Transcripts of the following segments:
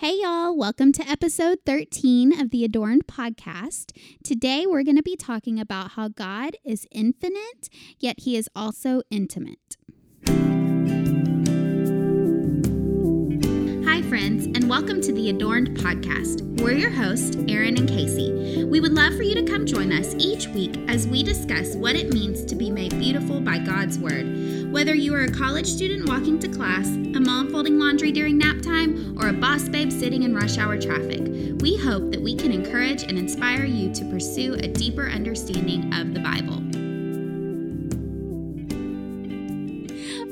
Hey, y'all, welcome to episode 13 of the Adorned podcast. Today, we're going to be talking about how God is infinite, yet he is also intimate. Hi, friends, and welcome to the Adorned podcast. We're your hosts, Aaron and Casey. We would love for you to come join us each week as we discuss what it means to be made beautiful by God's Word. Whether you are a college student walking to class, a mom folding laundry during nap time, or a boss babe sitting in rush hour traffic, we hope that we can encourage and inspire you to pursue a deeper understanding of the Bible.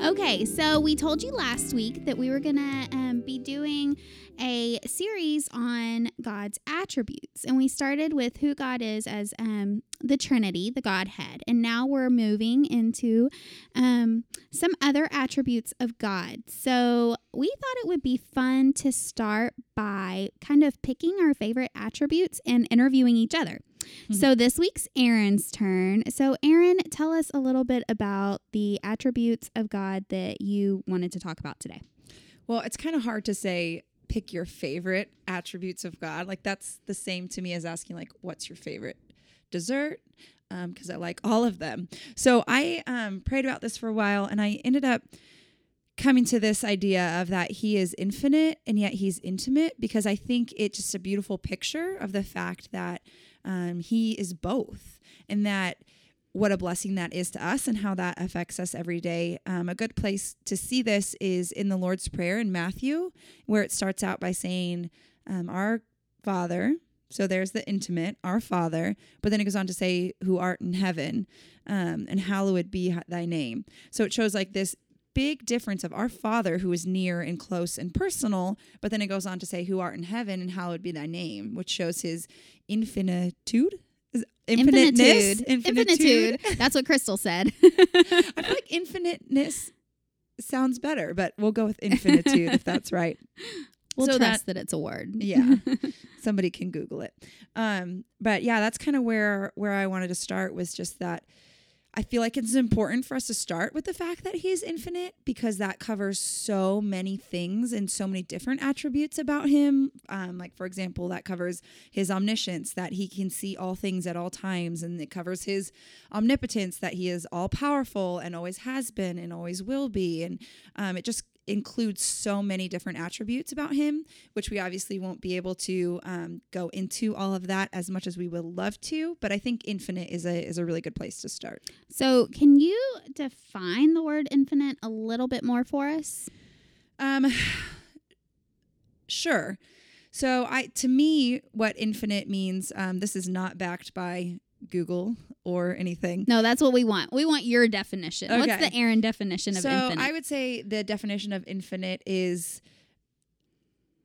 Okay, so we told you last week that we were going to um, be doing a series on God's attributes. And we started with who God is as um, the Trinity, the Godhead. And now we're moving into um, some other attributes of God. So we thought it would be fun to start by kind of picking our favorite attributes and interviewing each other. Mm-hmm. So this week's Aaron's turn. So, Aaron, tell us a little bit about the attributes of God that you wanted to talk about today. Well, it's kind of hard to say pick your favorite attributes of God. Like that's the same to me as asking like what's your favorite dessert? because um, I like all of them. So I um, prayed about this for a while, and I ended up coming to this idea of that he is infinite and yet he's intimate because I think it's just a beautiful picture of the fact that um, he is both, and that what a blessing that is to us and how that affects us every day. Um, a good place to see this is in the Lord's Prayer in Matthew, where it starts out by saying, um, Our Father, so there's the intimate, our Father, but then it goes on to say, Who art in heaven, um, and hallowed be thy name. So it shows like this big difference of our Father who is near and close and personal, but then it goes on to say, Who art in heaven, and hallowed be thy name, which shows his infinitude infiniteness, infinitude. That's what Crystal said. I feel like infiniteness sounds better, but we'll go with infinitude if that's right. We'll so trust that, that, it's a word. yeah, somebody can Google it. Um, but yeah, that's kind of where where I wanted to start was just that I feel like it's important for us to start with the fact that he's infinite because that covers so many things and so many different attributes about him. Um, like, for example, that covers his omniscience, that he can see all things at all times, and it covers his omnipotence, that he is all powerful and always has been and always will be. And um, it just includes so many different attributes about him, which we obviously won't be able to um, go into all of that as much as we would love to. But I think infinite is a is a really good place to start. So, can you define the word infinite a little bit more for us? Um, sure. So, I to me, what infinite means. Um, this is not backed by Google or anything. No, that's what we want. We want your definition. Okay. What's the Aaron definition of so infinite? I would say the definition of infinite is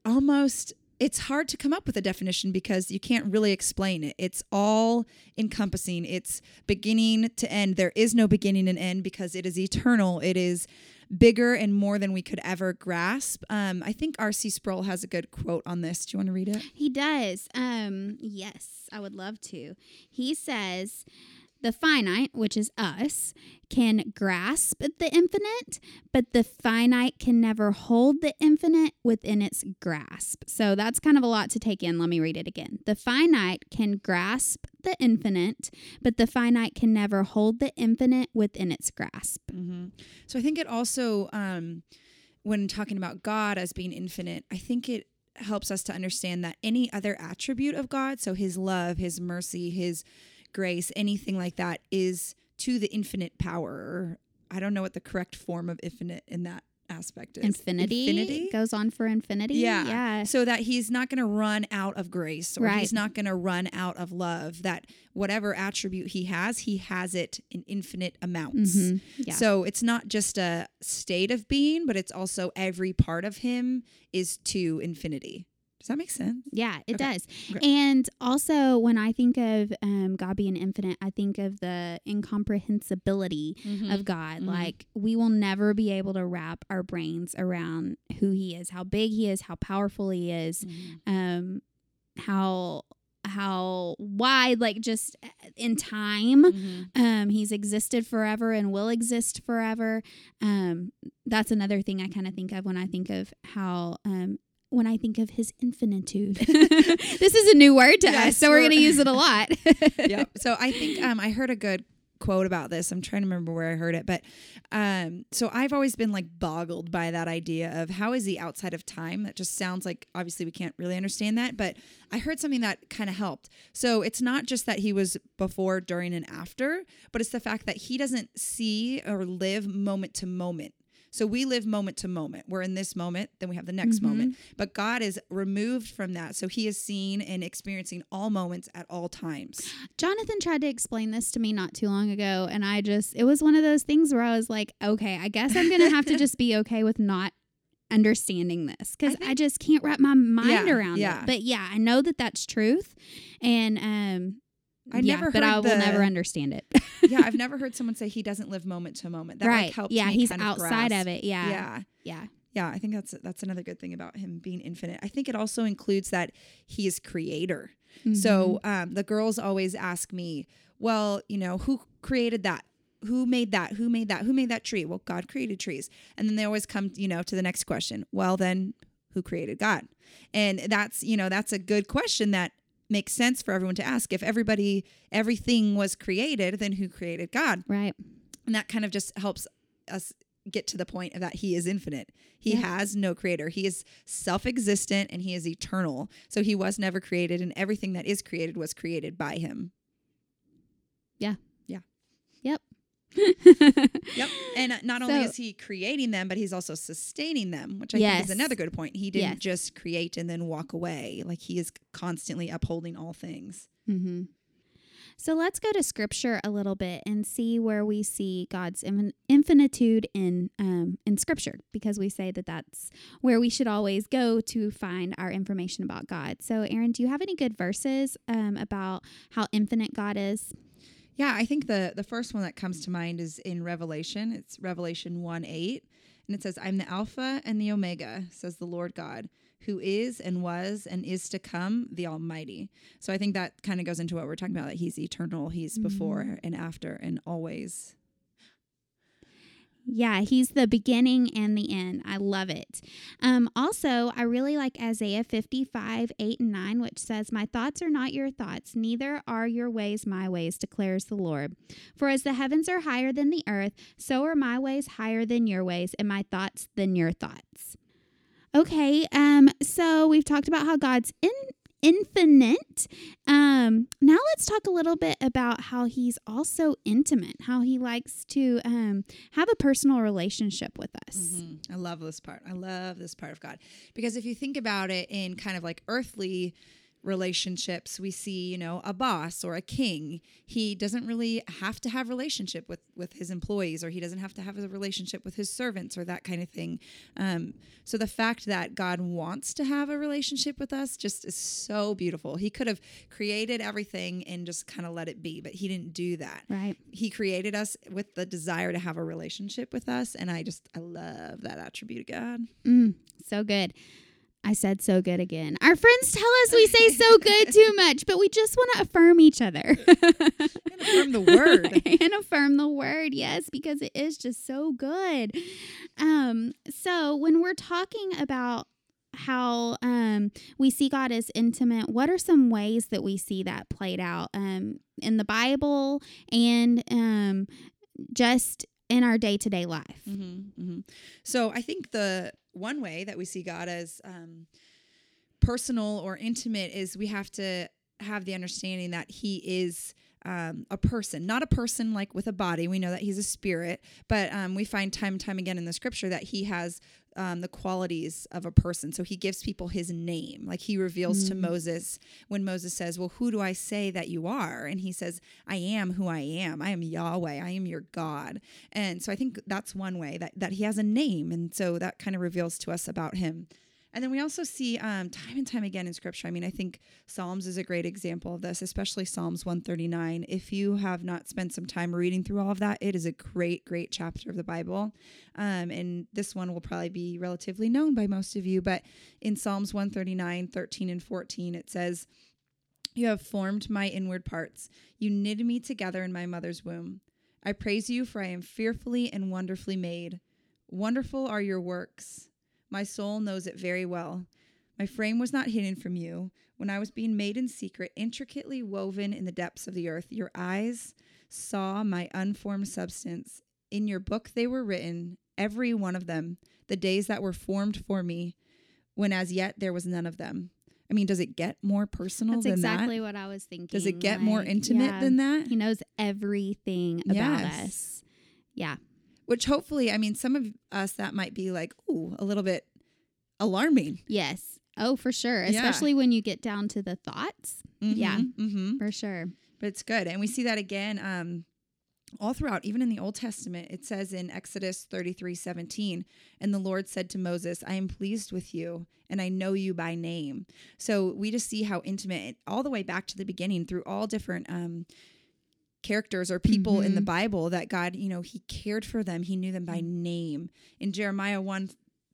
almost it's hard to come up with a definition because you can't really explain it. It's all encompassing. It's beginning to end. There is no beginning and end because it is eternal. It is bigger and more than we could ever grasp. Um, I think R.C. Sproul has a good quote on this. Do you want to read it? He does. Um, yes, I would love to. He says, the finite, which is us, can grasp the infinite, but the finite can never hold the infinite within its grasp. So that's kind of a lot to take in. Let me read it again. The finite can grasp the infinite, but the finite can never hold the infinite within its grasp. Mm-hmm. So I think it also, um, when talking about God as being infinite, I think it helps us to understand that any other attribute of God, so his love, his mercy, his grace, anything like that is to the infinite power. I don't know what the correct form of infinite in that aspect is. Infinity, infinity goes on for infinity. Yeah. Yeah. So that he's not going to run out of grace or right. he's not going to run out of love. That whatever attribute he has, he has it in infinite amounts. Mm-hmm. Yeah. So it's not just a state of being, but it's also every part of him is to infinity. Does that make sense? Yeah, it okay. does. Okay. And also, when I think of um, God being infinite, I think of the incomprehensibility mm-hmm. of God. Mm-hmm. Like, we will never be able to wrap our brains around who He is, how big He is, how powerful He is, mm-hmm. um, how how wide like just uh, in time mm-hmm. um he's existed forever and will exist forever um that's another thing i kind of think of when i think of how um when I think of his infinitude. this is a new word to Yes, us, so we're we're- going to use it a lot. yeah. So I think um, I heard a good quote about this. I'm trying to remember where I heard it, but um, so I've always been like boggled by that idea of how is he outside of time? That just sounds like obviously we can't really understand that, but I heard something that kind of helped. So it's not just that he was before, during, and after, but it's the fact that he doesn't see or live moment to moment. So we live moment to moment. We're in this moment, then we have the next Mhm. moment. But God is removed from that. So he is seen and experiencing all moments at all times. Jonathan tried to explain this to me not too long ago, and I just, it was one of those things where I was like, okay, I guess I'm going to have to just be okay with not understanding this because I, think- just can't wrap my mind Yeah, around yeah. it. But yeah, I know that that's truth. And, um, I yeah, never but I will the- never understand it. yeah, I've never heard someone say he doesn't live moment to moment. That right. like helps yeah, me he's kind of outside grasp. of it. Yeah. Yeah. Yeah. Yeah, I think that's that's another good thing about him being infinite. I think it also includes that he is creator. So Mm-hmm. um, the girls always ask me, well, you know, who created that? Who made that? Who made that? Who made that tree? Well, God created trees. And then they always come, you know, to the next question. Well, then who created God? And that's, you know, that's a good question that makes sense for everyone to ask. If everybody, everything was created, then who created God? right. And that kind of just helps us get to the point of that he is infinite. He Yeah. has no creator. He is self-existent and he is eternal. So he was never created and everything that is created was created by him. Yeah. Yeah. Yep. And uh, not only So- is he creating them, but he's also sustaining them, which I think is another good point. He didn't Yes. just create and then walk away. Like he is constantly upholding all things. Mm-hmm. So let's go to scripture a little bit and see where we see God's infin- infinitude in um, in scripture, because we say that that's where we should always go to find our information about God. So, Aaron, do you have any good verses um, about how infinite God is? Yeah, I think the the first one that comes to mind is in Revelation. It's Revelation 1 8. And it says, I'm the Alpha and the Omega, says the Lord God, who is and was and is to come, the Almighty. So I think that kind of goes into what we're talking about that He's eternal, He's before mm-hmm. and after and always. Yeah, he's the beginning and the end. I love it. Um, also, I really like Isaiah 55, 8 and 9, which says, My thoughts are not your thoughts, neither are your ways my ways, declares the Lord. For as the heavens are higher than the earth, so are my ways higher than your ways, and my thoughts than your thoughts. Okay, um, so we've talked about how God's in infinite. Um, now let's talk a little bit about how he's also intimate, how he likes to um have a personal relationship with us. Mhm. I love this part. I love this part of God. Because if you think about it in kind of like earthly relationships, we see, you know, a boss or a king. He doesn't really have to have relationship with with his employees or he doesn't have to have a relationship with his servants or that kind of thing. Um, so the fact that God wants to have a relationship with us just is so beautiful. He could have created everything and just kind of let it be, but he didn't do that Right. he created us with the desire to have a relationship with us and i just i love that attribute of god Mm, so good. I said so good again. Our friends tell us we say so good too much, but we just want to affirm each other. and affirm the word and affirm the word, yes, because it is just so good. Um, so when we're talking about how um, we see God as intimate, what are some ways that we see that played out um, in the Bible and um, just in our day to day life? Mm-hmm, hmm so i think the one way that we see god as um, personal or intimate is we have to have the understanding that he is um, a person, not a person like with a body. We know that he's a spirit, but um, we find time and time again in the scripture that he has um, the qualities of a person. So he gives people his name. Like he reveals to Mm. Moses when Moses says, Well, who do I say that you are? And he says, I am who I am. I am Yahweh. I am your God. And so I think that's one way that, that he has a name. And so that kind of reveals to us about him. And then we also see um, time and time again in scripture. I mean, I think Psalms is a great example of this, especially Psalms 139. If you have not spent some time reading through all of that, it is a great, great chapter of the Bible. Um, and this one will probably be relatively known by most of you. But in Psalms 139, 13, and 14, it says, You have formed my inward parts, you knitted me together in my mother's womb. I praise you, for I am fearfully and wonderfully made. Wonderful are your works. My soul knows it very well. My frame was not hidden from you. When I was being made in secret, intricately woven in the depths of the earth, your eyes saw my unformed substance. In your book they were written, every one of them, the days that were formed for me, when as yet there was none of them. I mean, does it get more personal That's exactly that? what I was thinking. Does it get more intimate yeah, than that? He knows everything about Yes. us. Yeah. Which hopefully, I mean, some of us that might be like, ooh, a little bit alarming. Yes. Oh, for sure. Yeah. Especially when you get down to the thoughts. Yeah. Mm-hmm. For sure. But it's good. And we see that again um, all throughout, even in the Old Testament. It says in Exodus 33 17, and the Lord said to Moses, I am pleased with you, and I know you by name. So we just see how intimate, all the way back to the beginning, through all different. Um, characters or people in the Mhm. bible that god you know he cared for them he knew them by name in jeremiah 1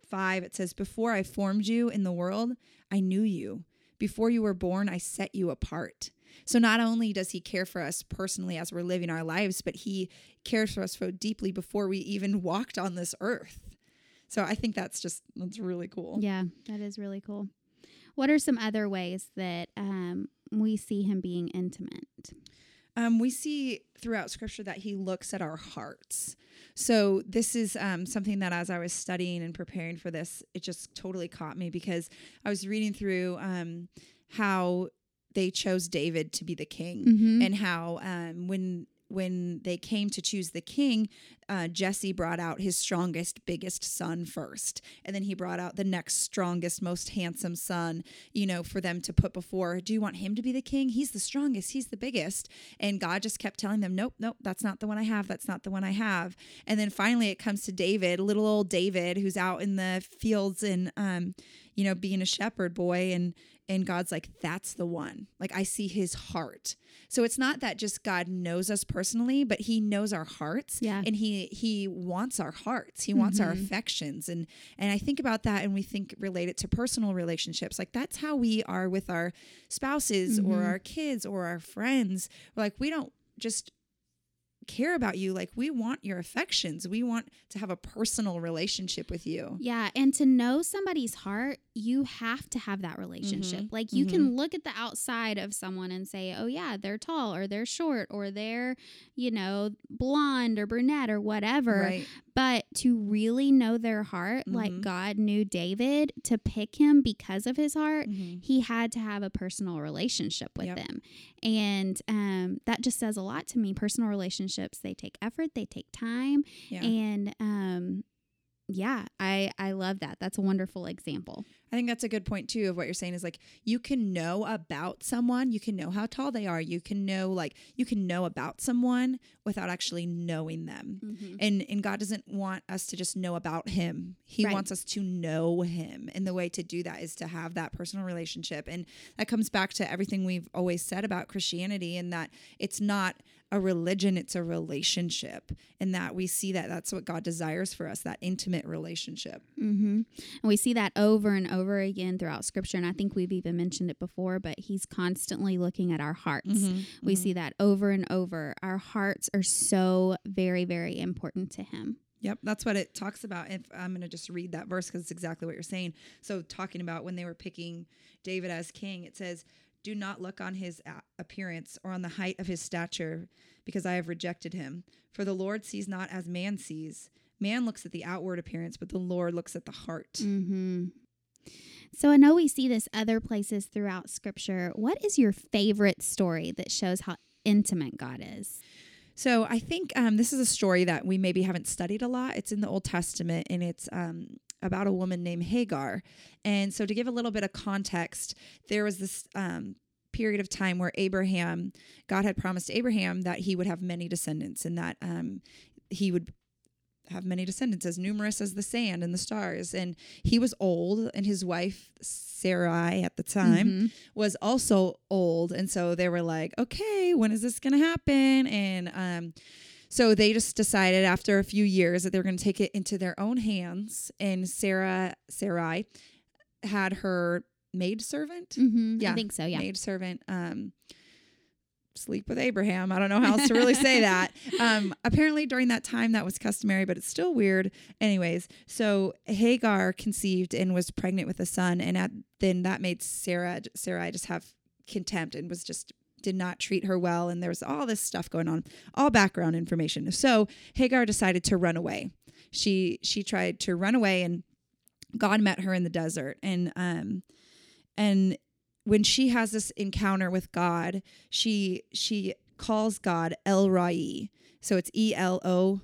5 it says before i formed you in the world i knew you before you were born i set you apart so not only does he care for us personally as we're living our lives, but he cares for us so deeply before we even walked on this earth. So I think that's just that's really cool. Yeah. That is really cool. What are some other ways that um, we see him being intimate? Um, we see throughout scripture that he looks at our hearts. So this is um, something that as I was studying and preparing for this, it just totally caught me because I was reading through um, how they chose David to be the king. Mm-hmm. and how um, when when they came to choose the king, uh, Jesse brought out his strongest, biggest son first, and then he brought out the next strongest, most handsome son. You know, for them to put before. Do you want him to be the king? He's the strongest. He's the biggest. And God just kept telling them, Nope, nope, that's not the one I have. That's not the one I have. And then finally, it comes to David, little old David, who's out in the fields and um, you know, being a shepherd boy and and God's like that's the one. Like I see his heart. So it's not that just God knows us personally, but he knows our hearts Yeah. and he he wants our hearts. He wants our Mhm. affections and and I think about that and we think relate it to personal relationships. Like that's how we are with our spouses or Mhm. our kids or our friends. We're like we don't just care about you like we want your affections. We want to have a personal relationship with you. Yeah, and to know somebody's heart, you have to have that relationship. Mhm, Like you can look at the outside of someone and say, "Oh yeah, they're tall or they're short or they're, you know, blonde or brunette or whatever." right But to really know their heart, like Mhm. God knew David, to pick him because of his heart, Mhm. he had to have a personal relationship with Yep. them. And um, that just says a lot to me. Personal relationships, they take effort, they take time. yeah And um, yeah, I, I love that. That's a wonderful example. I think that's a good point too of what you're saying is like you can know about someone, you can know how tall they are, you can know like you can know about someone without actually knowing them. Mm-hmm. And and God doesn't want us to just know about him. He Right. wants us to know him. And the way to do that is to have that personal relationship. And that comes back to everything we've always said about Christianity and that it's not a religion, it's a relationship. And that we see that that's what God desires for us, that intimate relationship. hmm And we see that over and over again throughout scripture. And I think we've even mentioned it before, but he's constantly looking at our hearts. Mm-hmm. We see that over and over. Our hearts are so very, very important to him. Yep, that's what it talks about. If I'm going to just read that verse because it's exactly what you're saying. So, talking about when they were picking David as king, it says, "Do not look on his appearance or on the height of his stature, because I have rejected him. For the Lord sees not as man sees. Man looks at the outward appearance, but the Lord looks at the heart." hmm So I know we see this other places throughout scripture. What is your favorite story that shows how intimate God is? So I think um, this is a story that we maybe haven't studied a lot. It's in the Old Testament and it's um, about a woman named Hagar. And so to give a little bit of context, there was this um, period of time where Abraham, God had promised Abraham that he would have many descendants and that um, he would have many descendants as numerous as the sand and the stars. And he was old, and his wife, Sarai, at the time, Mhm. was also old and so they were like okay when is this gonna happen and um so they just decided after a few years that they were going to take it into their own hands and sarah sarai had her maid servant Mhm. I think so. Yeah. maid servant um sleep with Abraham. I don't know how else to really say that. Um, apparently, during that time, that was customary, but it's still weird. Anyways, so Hagar conceived and was pregnant with a son, and at, then that made Sarah Sarai just have contempt and was just did not treat her well, and there was all this stuff going on, all background information. So Hagar decided to run away. She she tried to run away, and God met her in the desert, and um, and when she has this encounter with God, she she calls God El Roi. So it's E L O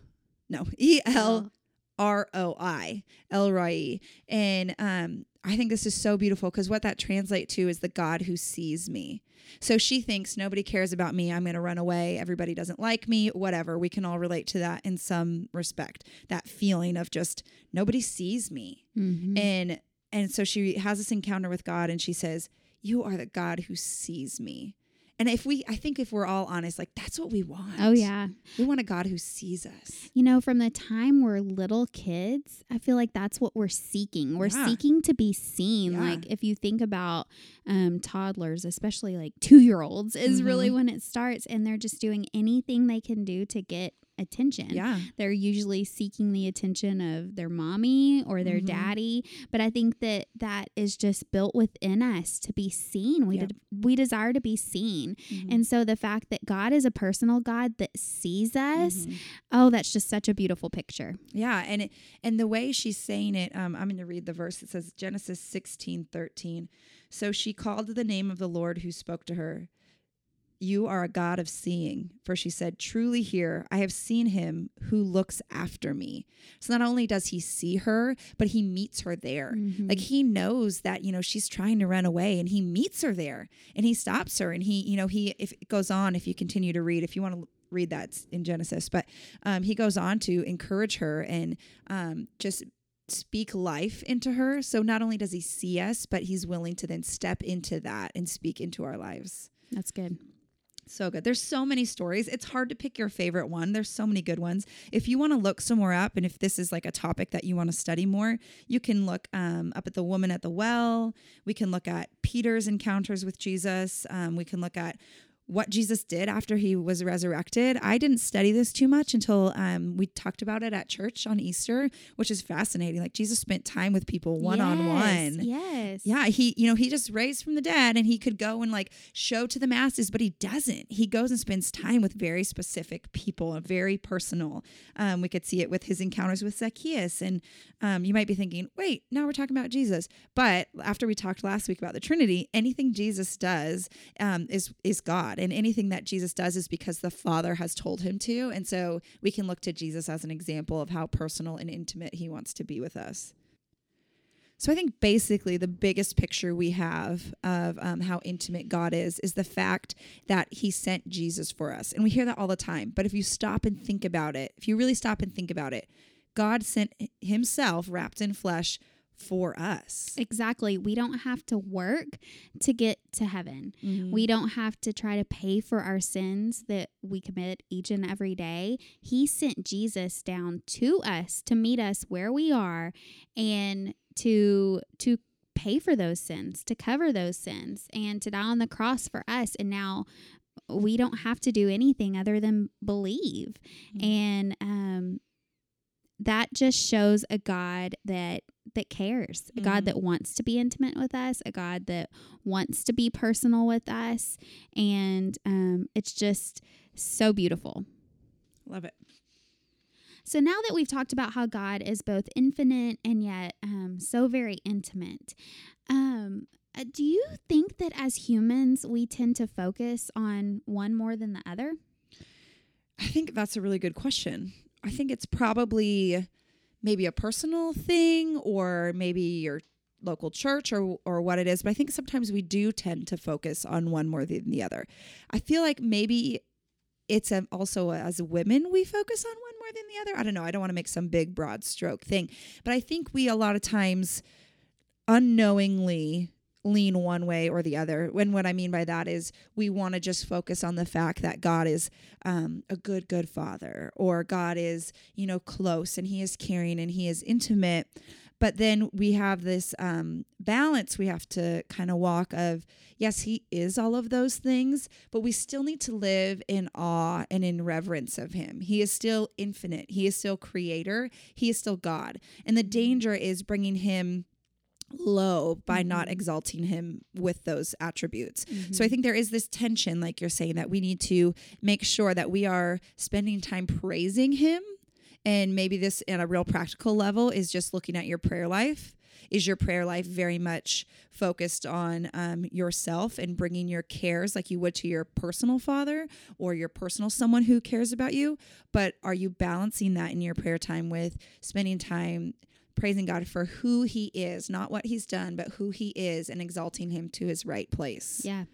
no, E L R O I, El Roi. And um I think this is so beautiful because what that translates to is the God who sees me. So she thinks nobody cares about me. I'm going to run away. Everybody doesn't like me, whatever. We can all relate to that in some respect. That feeling of just nobody sees me. Mhm. And and so she has this encounter with God and she says, "You are the God who sees me." And if we I think if we're all honest, like that's what we want. Oh yeah. We want a God who sees us. You know, from the time we're little kids, I feel like that's what we're seeking. We're Yeah. seeking to be seen. Yeah. Like if you think about um, toddlers, especially like two year olds, is really Mhm. when it starts, and they're just doing anything they can do to get attention. Yeah. They're usually seeking the attention of their mommy or their Mhm. daddy, but I think that that is just built within us to be seen. We de- we desire to be seen. And so the fact that God is a personal God that sees us, Mhm. oh, that's just such a beautiful picture. Yeah, and it, and the way she's saying it, um, I'm going to read the verse. It says Genesis 16, 13. So she called the name of the Lord who spoke to her. You are a God of seeing. For she said, Truly here, I have seen him who looks after me. So not only does he see her, but he meets her there. Mhm. Like he knows that, you know, she's trying to run away and he meets her there and he stops her. And he, you know, he, if it goes on, if you continue to read, if you want to read that in Genesis, but um, he goes on to encourage her and um, just speak life into her. So not only does he see us, but he's willing to then step into that and speak into our lives. That's good. So good. There's so many stories. It's hard to pick your favorite one. There's so many good ones. If you want to look some more up, and if this is like a topic that you want to study more, you can look um, up at the woman at the well. We can look at Peter's encounters with Jesus. Um, we can look at what Jesus did after he was resurrected. I didn't study this too much until um, we talked about it at church on Easter, which is fascinating. Like Jesus spent time with people one on one. Yes. Yeah, he, you know, he just raised from the dead and he could go and like show to the masses, but he doesn't. He goes and spends time with very specific people very personal. Um, we could see it with his encounters with Zacchaeus. And um, you might be thinking, wait, now we're talking about Jesus. But after we talked last week about the Trinity, anything Jesus does um, is is God, and anything that Jesus does is because the Father has told him to. And so we can look to Jesus as an example of how personal and intimate he wants to be with us. So I think basically the biggest picture we have of um, how intimate God is is the fact that He sent Jesus for us, and we hear that all the time. But if you stop and think about it, if you really stop and think about it, God sent Himself wrapped in flesh for us. Exactly. We don't have to work to get to heaven. Mm-hmm. We don't have to try to pay for our sins that we commit each and every day. He sent Jesus down to us to meet us where we are and to to pay for those sins, to cover those sins and to die on the cross for us and now we don't have to do anything other than believe. Mhm. And um that just shows a God that that cares, a God Mhm. that wants to be intimate with us, a God that wants to be personal with us, and um, it's just so beautiful. Love it. So now that we've talked about how God is both infinite and yet um, so very intimate, um, uh, do you think that as humans we tend to focus on one more than the other? I think that's a really good question. I think it's probably maybe a personal thing or maybe your local church or or what it is, but I think sometimes we do tend to focus on one more than the other. I feel like maybe it's also as women we focus on one more than the other. I don't know. I don't want to make some big broad stroke thing, but I think we a lot of times unknowingly lean one way or the other. When what I mean by that is we want to just focus on the fact that God is um, a good, good father, or God is, you know, close and He is caring and He is intimate. But then we have this um, balance we have to kind of walk of, yes, he is all of those things, but we still need to live in awe and in reverence of him. He is still infinite. He is still creator. He is still God. And the danger is bringing him low by not exalting him with those attributes. So I think there is this tension, like you're saying, that we need to make sure that we are spending time praising him. And maybe this, at a real practical level, is just looking at your prayer life. Is your prayer life very much focused on um, yourself and bringing your cares like you would to your personal father or your personal someone who cares about you? But are you balancing that in your prayer time with spending time praising God for who He is, not what He's done, but who He is, and exalting Him to His right place? Yeah.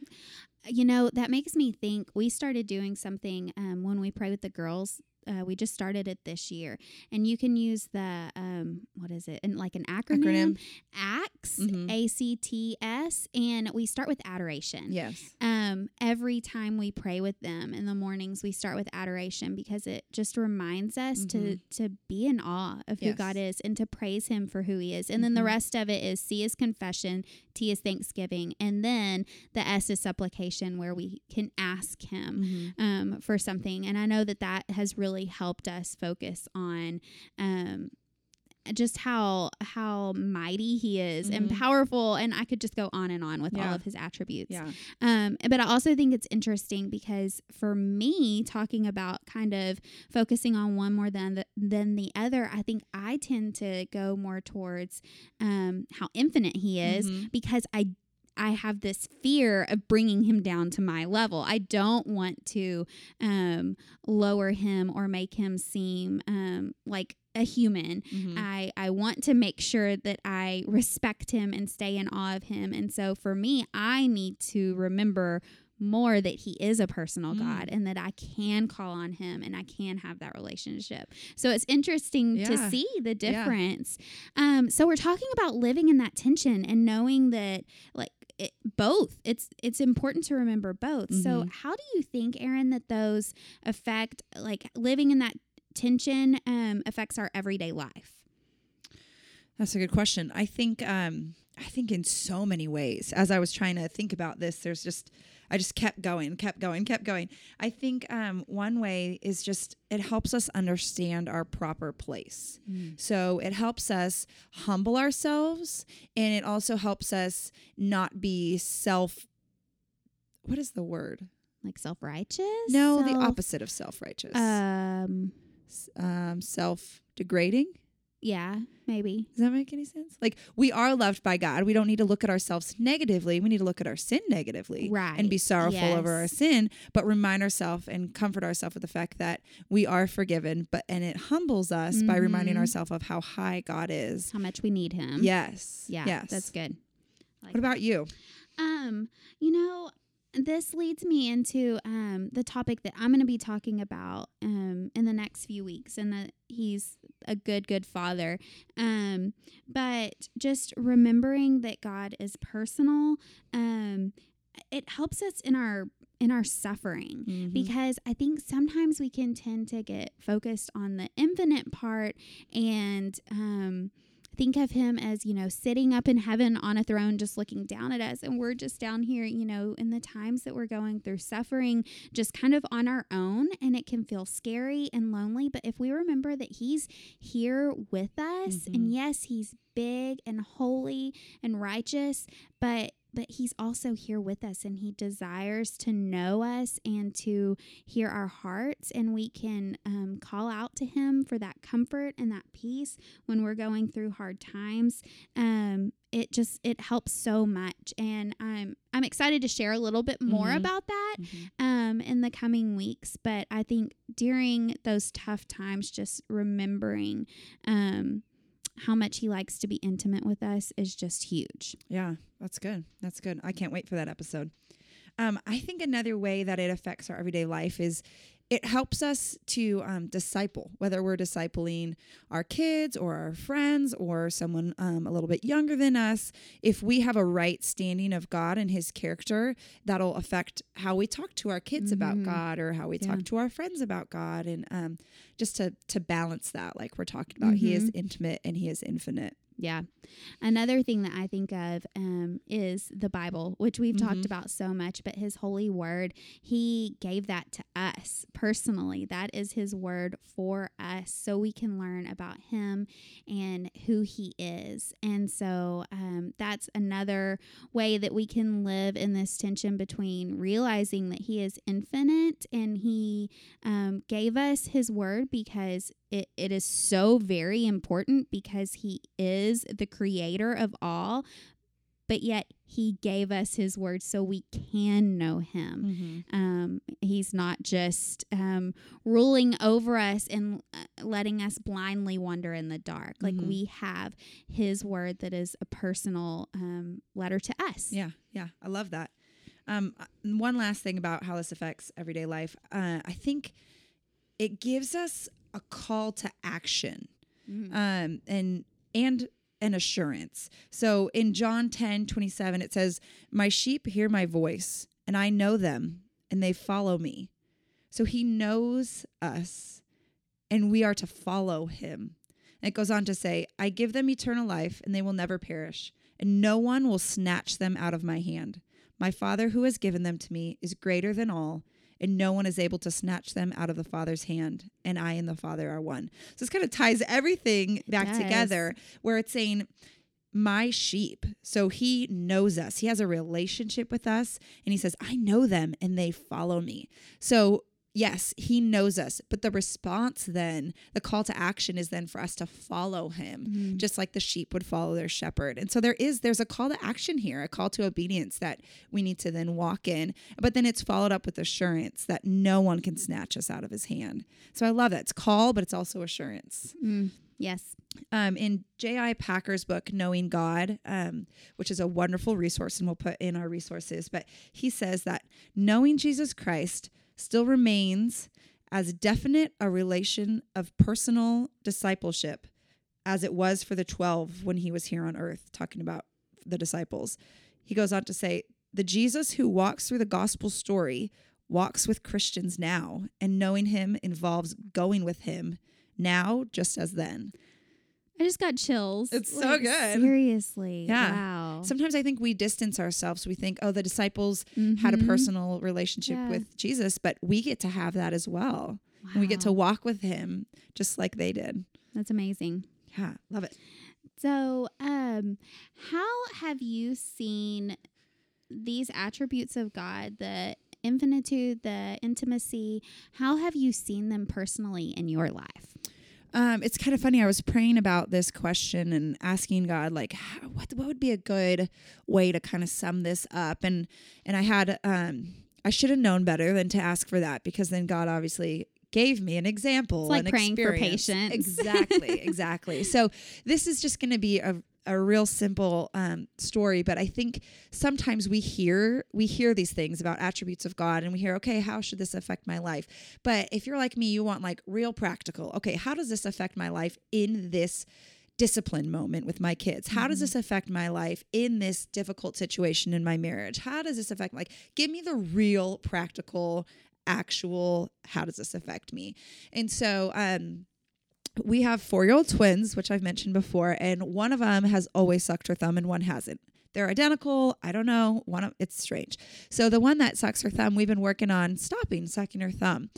You know, that makes me think we started doing something um, when we pray with the girls. Uh, we just started it this year, and you can use the um, what is it? And like an acronym, Acronym. ACTS, Mhm. A C T S, and we start with adoration. Yes. Um, every time we pray with them in the mornings, we start with adoration because it just reminds us to Mhm. to be in awe of who God is and to praise Him for who He is. And then the Mhm. rest of it is C is confession, T is thanksgiving, and then the S is supplication, where we can ask Him Mhm. um, for something. And I know that that has really helped us focus on. Um, just how how mighty he is and Mhm. powerful and i could just go on and on with all of his attributes Yeah. um, but I also think it's interesting because for me, talking about kind of focusing on one more than the, than the other, I think I tend to go more towards um, how infinite he is Mhm. because I I have this fear of bringing him down to my level. I don't want to um, lower him or make him seem um, like a human. Mhm. I, I want to make sure that I respect him and stay in awe of him. And so for me, I need to remember more that he is a personal Mm. God and that I can call on him and I can have that relationship. So it's interesting to see the Yeah. difference. Um, so we're talking about living in that tension and knowing that like it, both it's it's important to remember both so Mhm. how do you think aaron that those affect like living in that tension um, affects our everyday life That's a good question. I think um I think in so many ways. As I was trying to think about this, there's just I just kept going, kept going, kept going. I think um one way is just it helps us understand our proper place. So it helps us humble ourselves and it also helps us not be self what is the word? like self-righteous No, the opposite of self-righteous. um um self-degrading. Yeah maybe Does that make any sense? Like we are loved by God. We don't need to look at ourselves negatively. We need to look at our sin negatively right. and be sorrowful over our sin, but remind ourselves and comfort ourselves with the fact that we are forgiven. But and it humbles us by reminding Mhm. ourselves of how high God is. how much we need him Yes. yeah Yes. that's good Like What about you? Um, you know, this leads me into um the topic that I'm going to be talking about um in the next few weeks and that he's a good good father. Um, but just remembering that God is personal, um it helps us in our in our suffering Mhm. because I think sometimes we can tend to get focused on the infinite part and um, think of him as, you know, sitting up in heaven on a throne, just looking down at us. And we're just down here, you know, in the times that we're going through suffering, just kind of on our own. And it can feel scary and lonely. But if we remember that he's here with us, and Mhm. yes, he's big and holy and righteous, but but he's also here with us and he desires to know us and to hear our hearts and we can um, call out to him for that comfort and that peace when we're going through hard times um, it just it helps so much and i'm i'm excited to share a little bit more Mhm. about that Mhm. um, in the coming weeks. But I think during those tough times, just remembering um, how much he likes to be intimate with us is just huge. Yeah, that's good. That's good. I can't wait for that episode. Um, I think another way that it affects our everyday life is it helps us to um, disciple, whether we're discipling our kids or our friends or someone um, a little bit younger than us. If we have a right standing of God and His character, that'll affect how we talk to our kids about Mhm. God or how we Yeah. talk to our friends about God, and um, just to to balance that, like we're talking about, He is Mhm. intimate and He is infinite. Yeah. Another thing that I think of um, is the Bible, which we've Mhm. talked about so much, but His holy word, He gave that to us personally. That is His word for us so we can learn about Him and who He is. And so um, that's another way that we can live in this tension between realizing that He is infinite and He um, gave us His word because it, it is so very important because He is the creator of all, but yet He gave us His word so we can know Him. Mm-hmm. Um, he's not just um, ruling over us and uh, letting us blindly wander in the dark. Like Mhm. we have His word that is a personal um, letter to us. Yeah, yeah, I love that. Um, uh, one last thing about how this affects everyday life, uh, I think it gives us a call to action, Mhm. um, and and an assurance. So in John 10, 27, it says, My sheep hear my voice, and I know them, and they follow me. So he knows us, and we are to follow him. And it goes on to say, I give them eternal life, and they will never perish, and no one will snatch them out of my hand. My Father who has given them to me is greater than all, and no one is able to snatch them out of the Father's hand. And I and the Father are one. So this kind of ties everything back together, where it's saying, my sheep. So he knows us. He has a relationship with us and he says, I know them and they follow me. So yes, he knows us. But the response then, the call to action is then for us to follow him, Mhm. just like the sheep would follow their shepherd. And so there is there's a call to action here, a call to obedience that we need to then walk in. But then it's followed up with assurance that no one can snatch us out of his hand. So I love that. It's call, but it's also assurance Mm, yes. um, in J.I. Packer's book, Knowing God, um, which is a wonderful resource, and we'll put in our resources, but he says that knowing Jesus Christ still remains as definite a relation of personal discipleship as it was for the 12 when he was here on earth, talking about the disciples. He goes on to say, The Jesus who walks through the gospel story walks with Christians now, and knowing him involves going with him now just as then. I just got chills. It's so good. Seriously. Yeah. Wow. Sometimes I think we distance ourselves. We think, oh, the disciples had a Mhm. personal relationship Yeah. with Jesus, but we get to have that as well. And we get to walk with him just like they did. That's amazing. Yeah, love it. So, um, how have you seen these attributes of God, the infinitude, the intimacy? How have you seen them personally in your life? Um, it's kind of funny. I was praying about this question and asking God, like, how, what what would be a good way to kind of sum this up? And and I had um, I should have known better than to ask for that because then God obviously gave me an example. It's like an praying for experience. patience. Exactly, exactly. So this is just going to be a a real simple um, story, but I think sometimes we hear we hear these things about attributes of God, and we hear, okay, how should this affect my life? But if you're like me, you want like real practical. Okay, how does this affect my life in this discipline moment with my kids? How does this affect my life in this difficult situation in my marriage? How does this affect like give me the real practical actual how does this affect me? And so um we have four year old twins, which I've mentioned before, and one of them has always sucked her thumb and one hasn't. They're identical. I don't know. One of it's strange. So the one that sucks her thumb, we've been working on stopping sucking her thumb,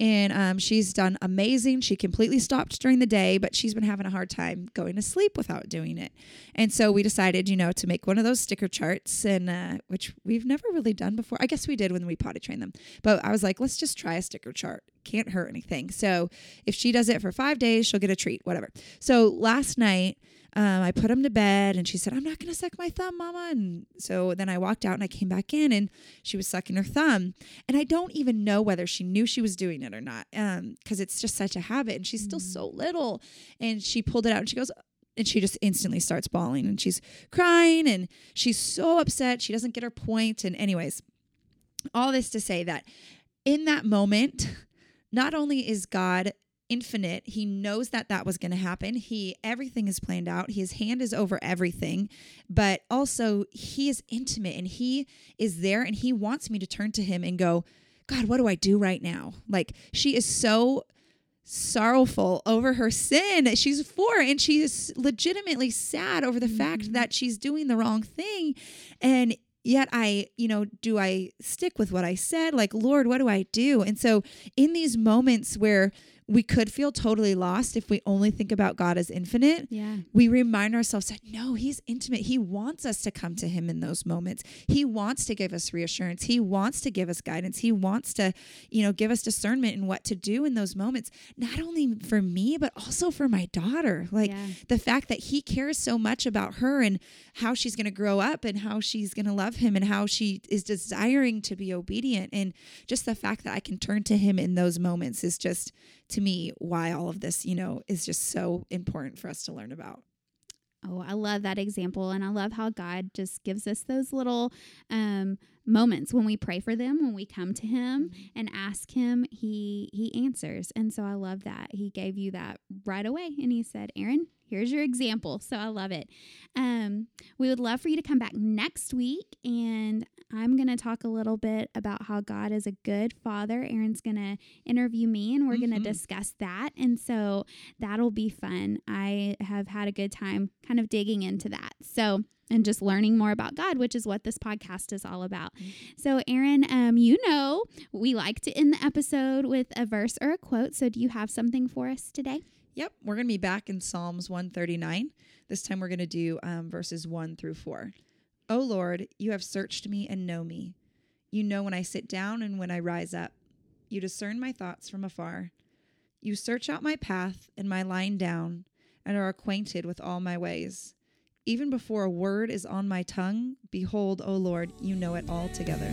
and um, she's done amazing. She completely stopped during the day, but she's been having a hard time going to sleep without doing it. And so we decided, you know, to make one of those sticker charts, and uh, which we've never really done before. I guess we did when we potty trained them, but I was like, let's just try a sticker chart. Can't hurt anything. So if she does it for five days, she'll get a treat, whatever. So last night. Um, I put him to bed and she said, I'm not going to suck my thumb, mama. And so then I walked out and I came back in and she was sucking her thumb. And I don't even know whether she knew she was doing it or not because it's just such a habit and she's still so little. And she pulled it out and she goes, and she just instantly starts bawling and she's crying and she's so upset. She doesn't get her point. And, anyways, all this to say that in that moment, not only is God infinite he knows that that was going to happen he everything is planned out his hand is over everything but also he is intimate and he is there and he wants me to turn to him and go god what do i do right now like she is so sorrowful over her sin. She's four and she is legitimately sad over the mm-hmm. fact that she's doing the wrong thing. And yet I, you know, do I stick with what I said? Like, Lord, what do I do? And so in these moments where we could feel totally lost if we only think about God as infinite. Yeah. We remind ourselves that no, He's intimate. He wants us to come to Him in those moments. He wants to give us reassurance. He wants to give us guidance. He wants to, you know, give us discernment in what to do in those moments, not only for me, but also for my daughter. Like yeah. the fact that He cares so much about her and how she's going to grow up and how she's going to love Him and how she is desiring to be obedient. And just the fact that I can turn to Him in those moments is just to me why all of this, you know, is just so important for us to learn about. Oh, I love that example. And I love how God just gives us those little um, moments when we pray for them, when we come to Him mm-hmm. and ask Him, He He answers. And so I love that. He gave you that right away. And He said, Aaron, here's your example. So I love it. Um, we would love for you to come back next week and I'm going to talk a little bit about how God is a good father. Aaron's going to interview me and we're mm-hmm. going to discuss that. And so that'll be fun. I have had a good time kind of digging into that. So, and just learning more about God, which is what this podcast is all about. Mm-hmm. So, Aaron, um, you know, we like to end the episode with a verse or a quote. So, do you have something for us today? Yep, we're going to be back in Psalms 139. This time we're going to do um, verses 1 through 4. O Lord, you have searched me and know me. You know when I sit down and when I rise up. You discern my thoughts from afar. You search out my path and my lying down, and are acquainted with all my ways. Even before a word is on my tongue, behold, O Lord, you know it altogether.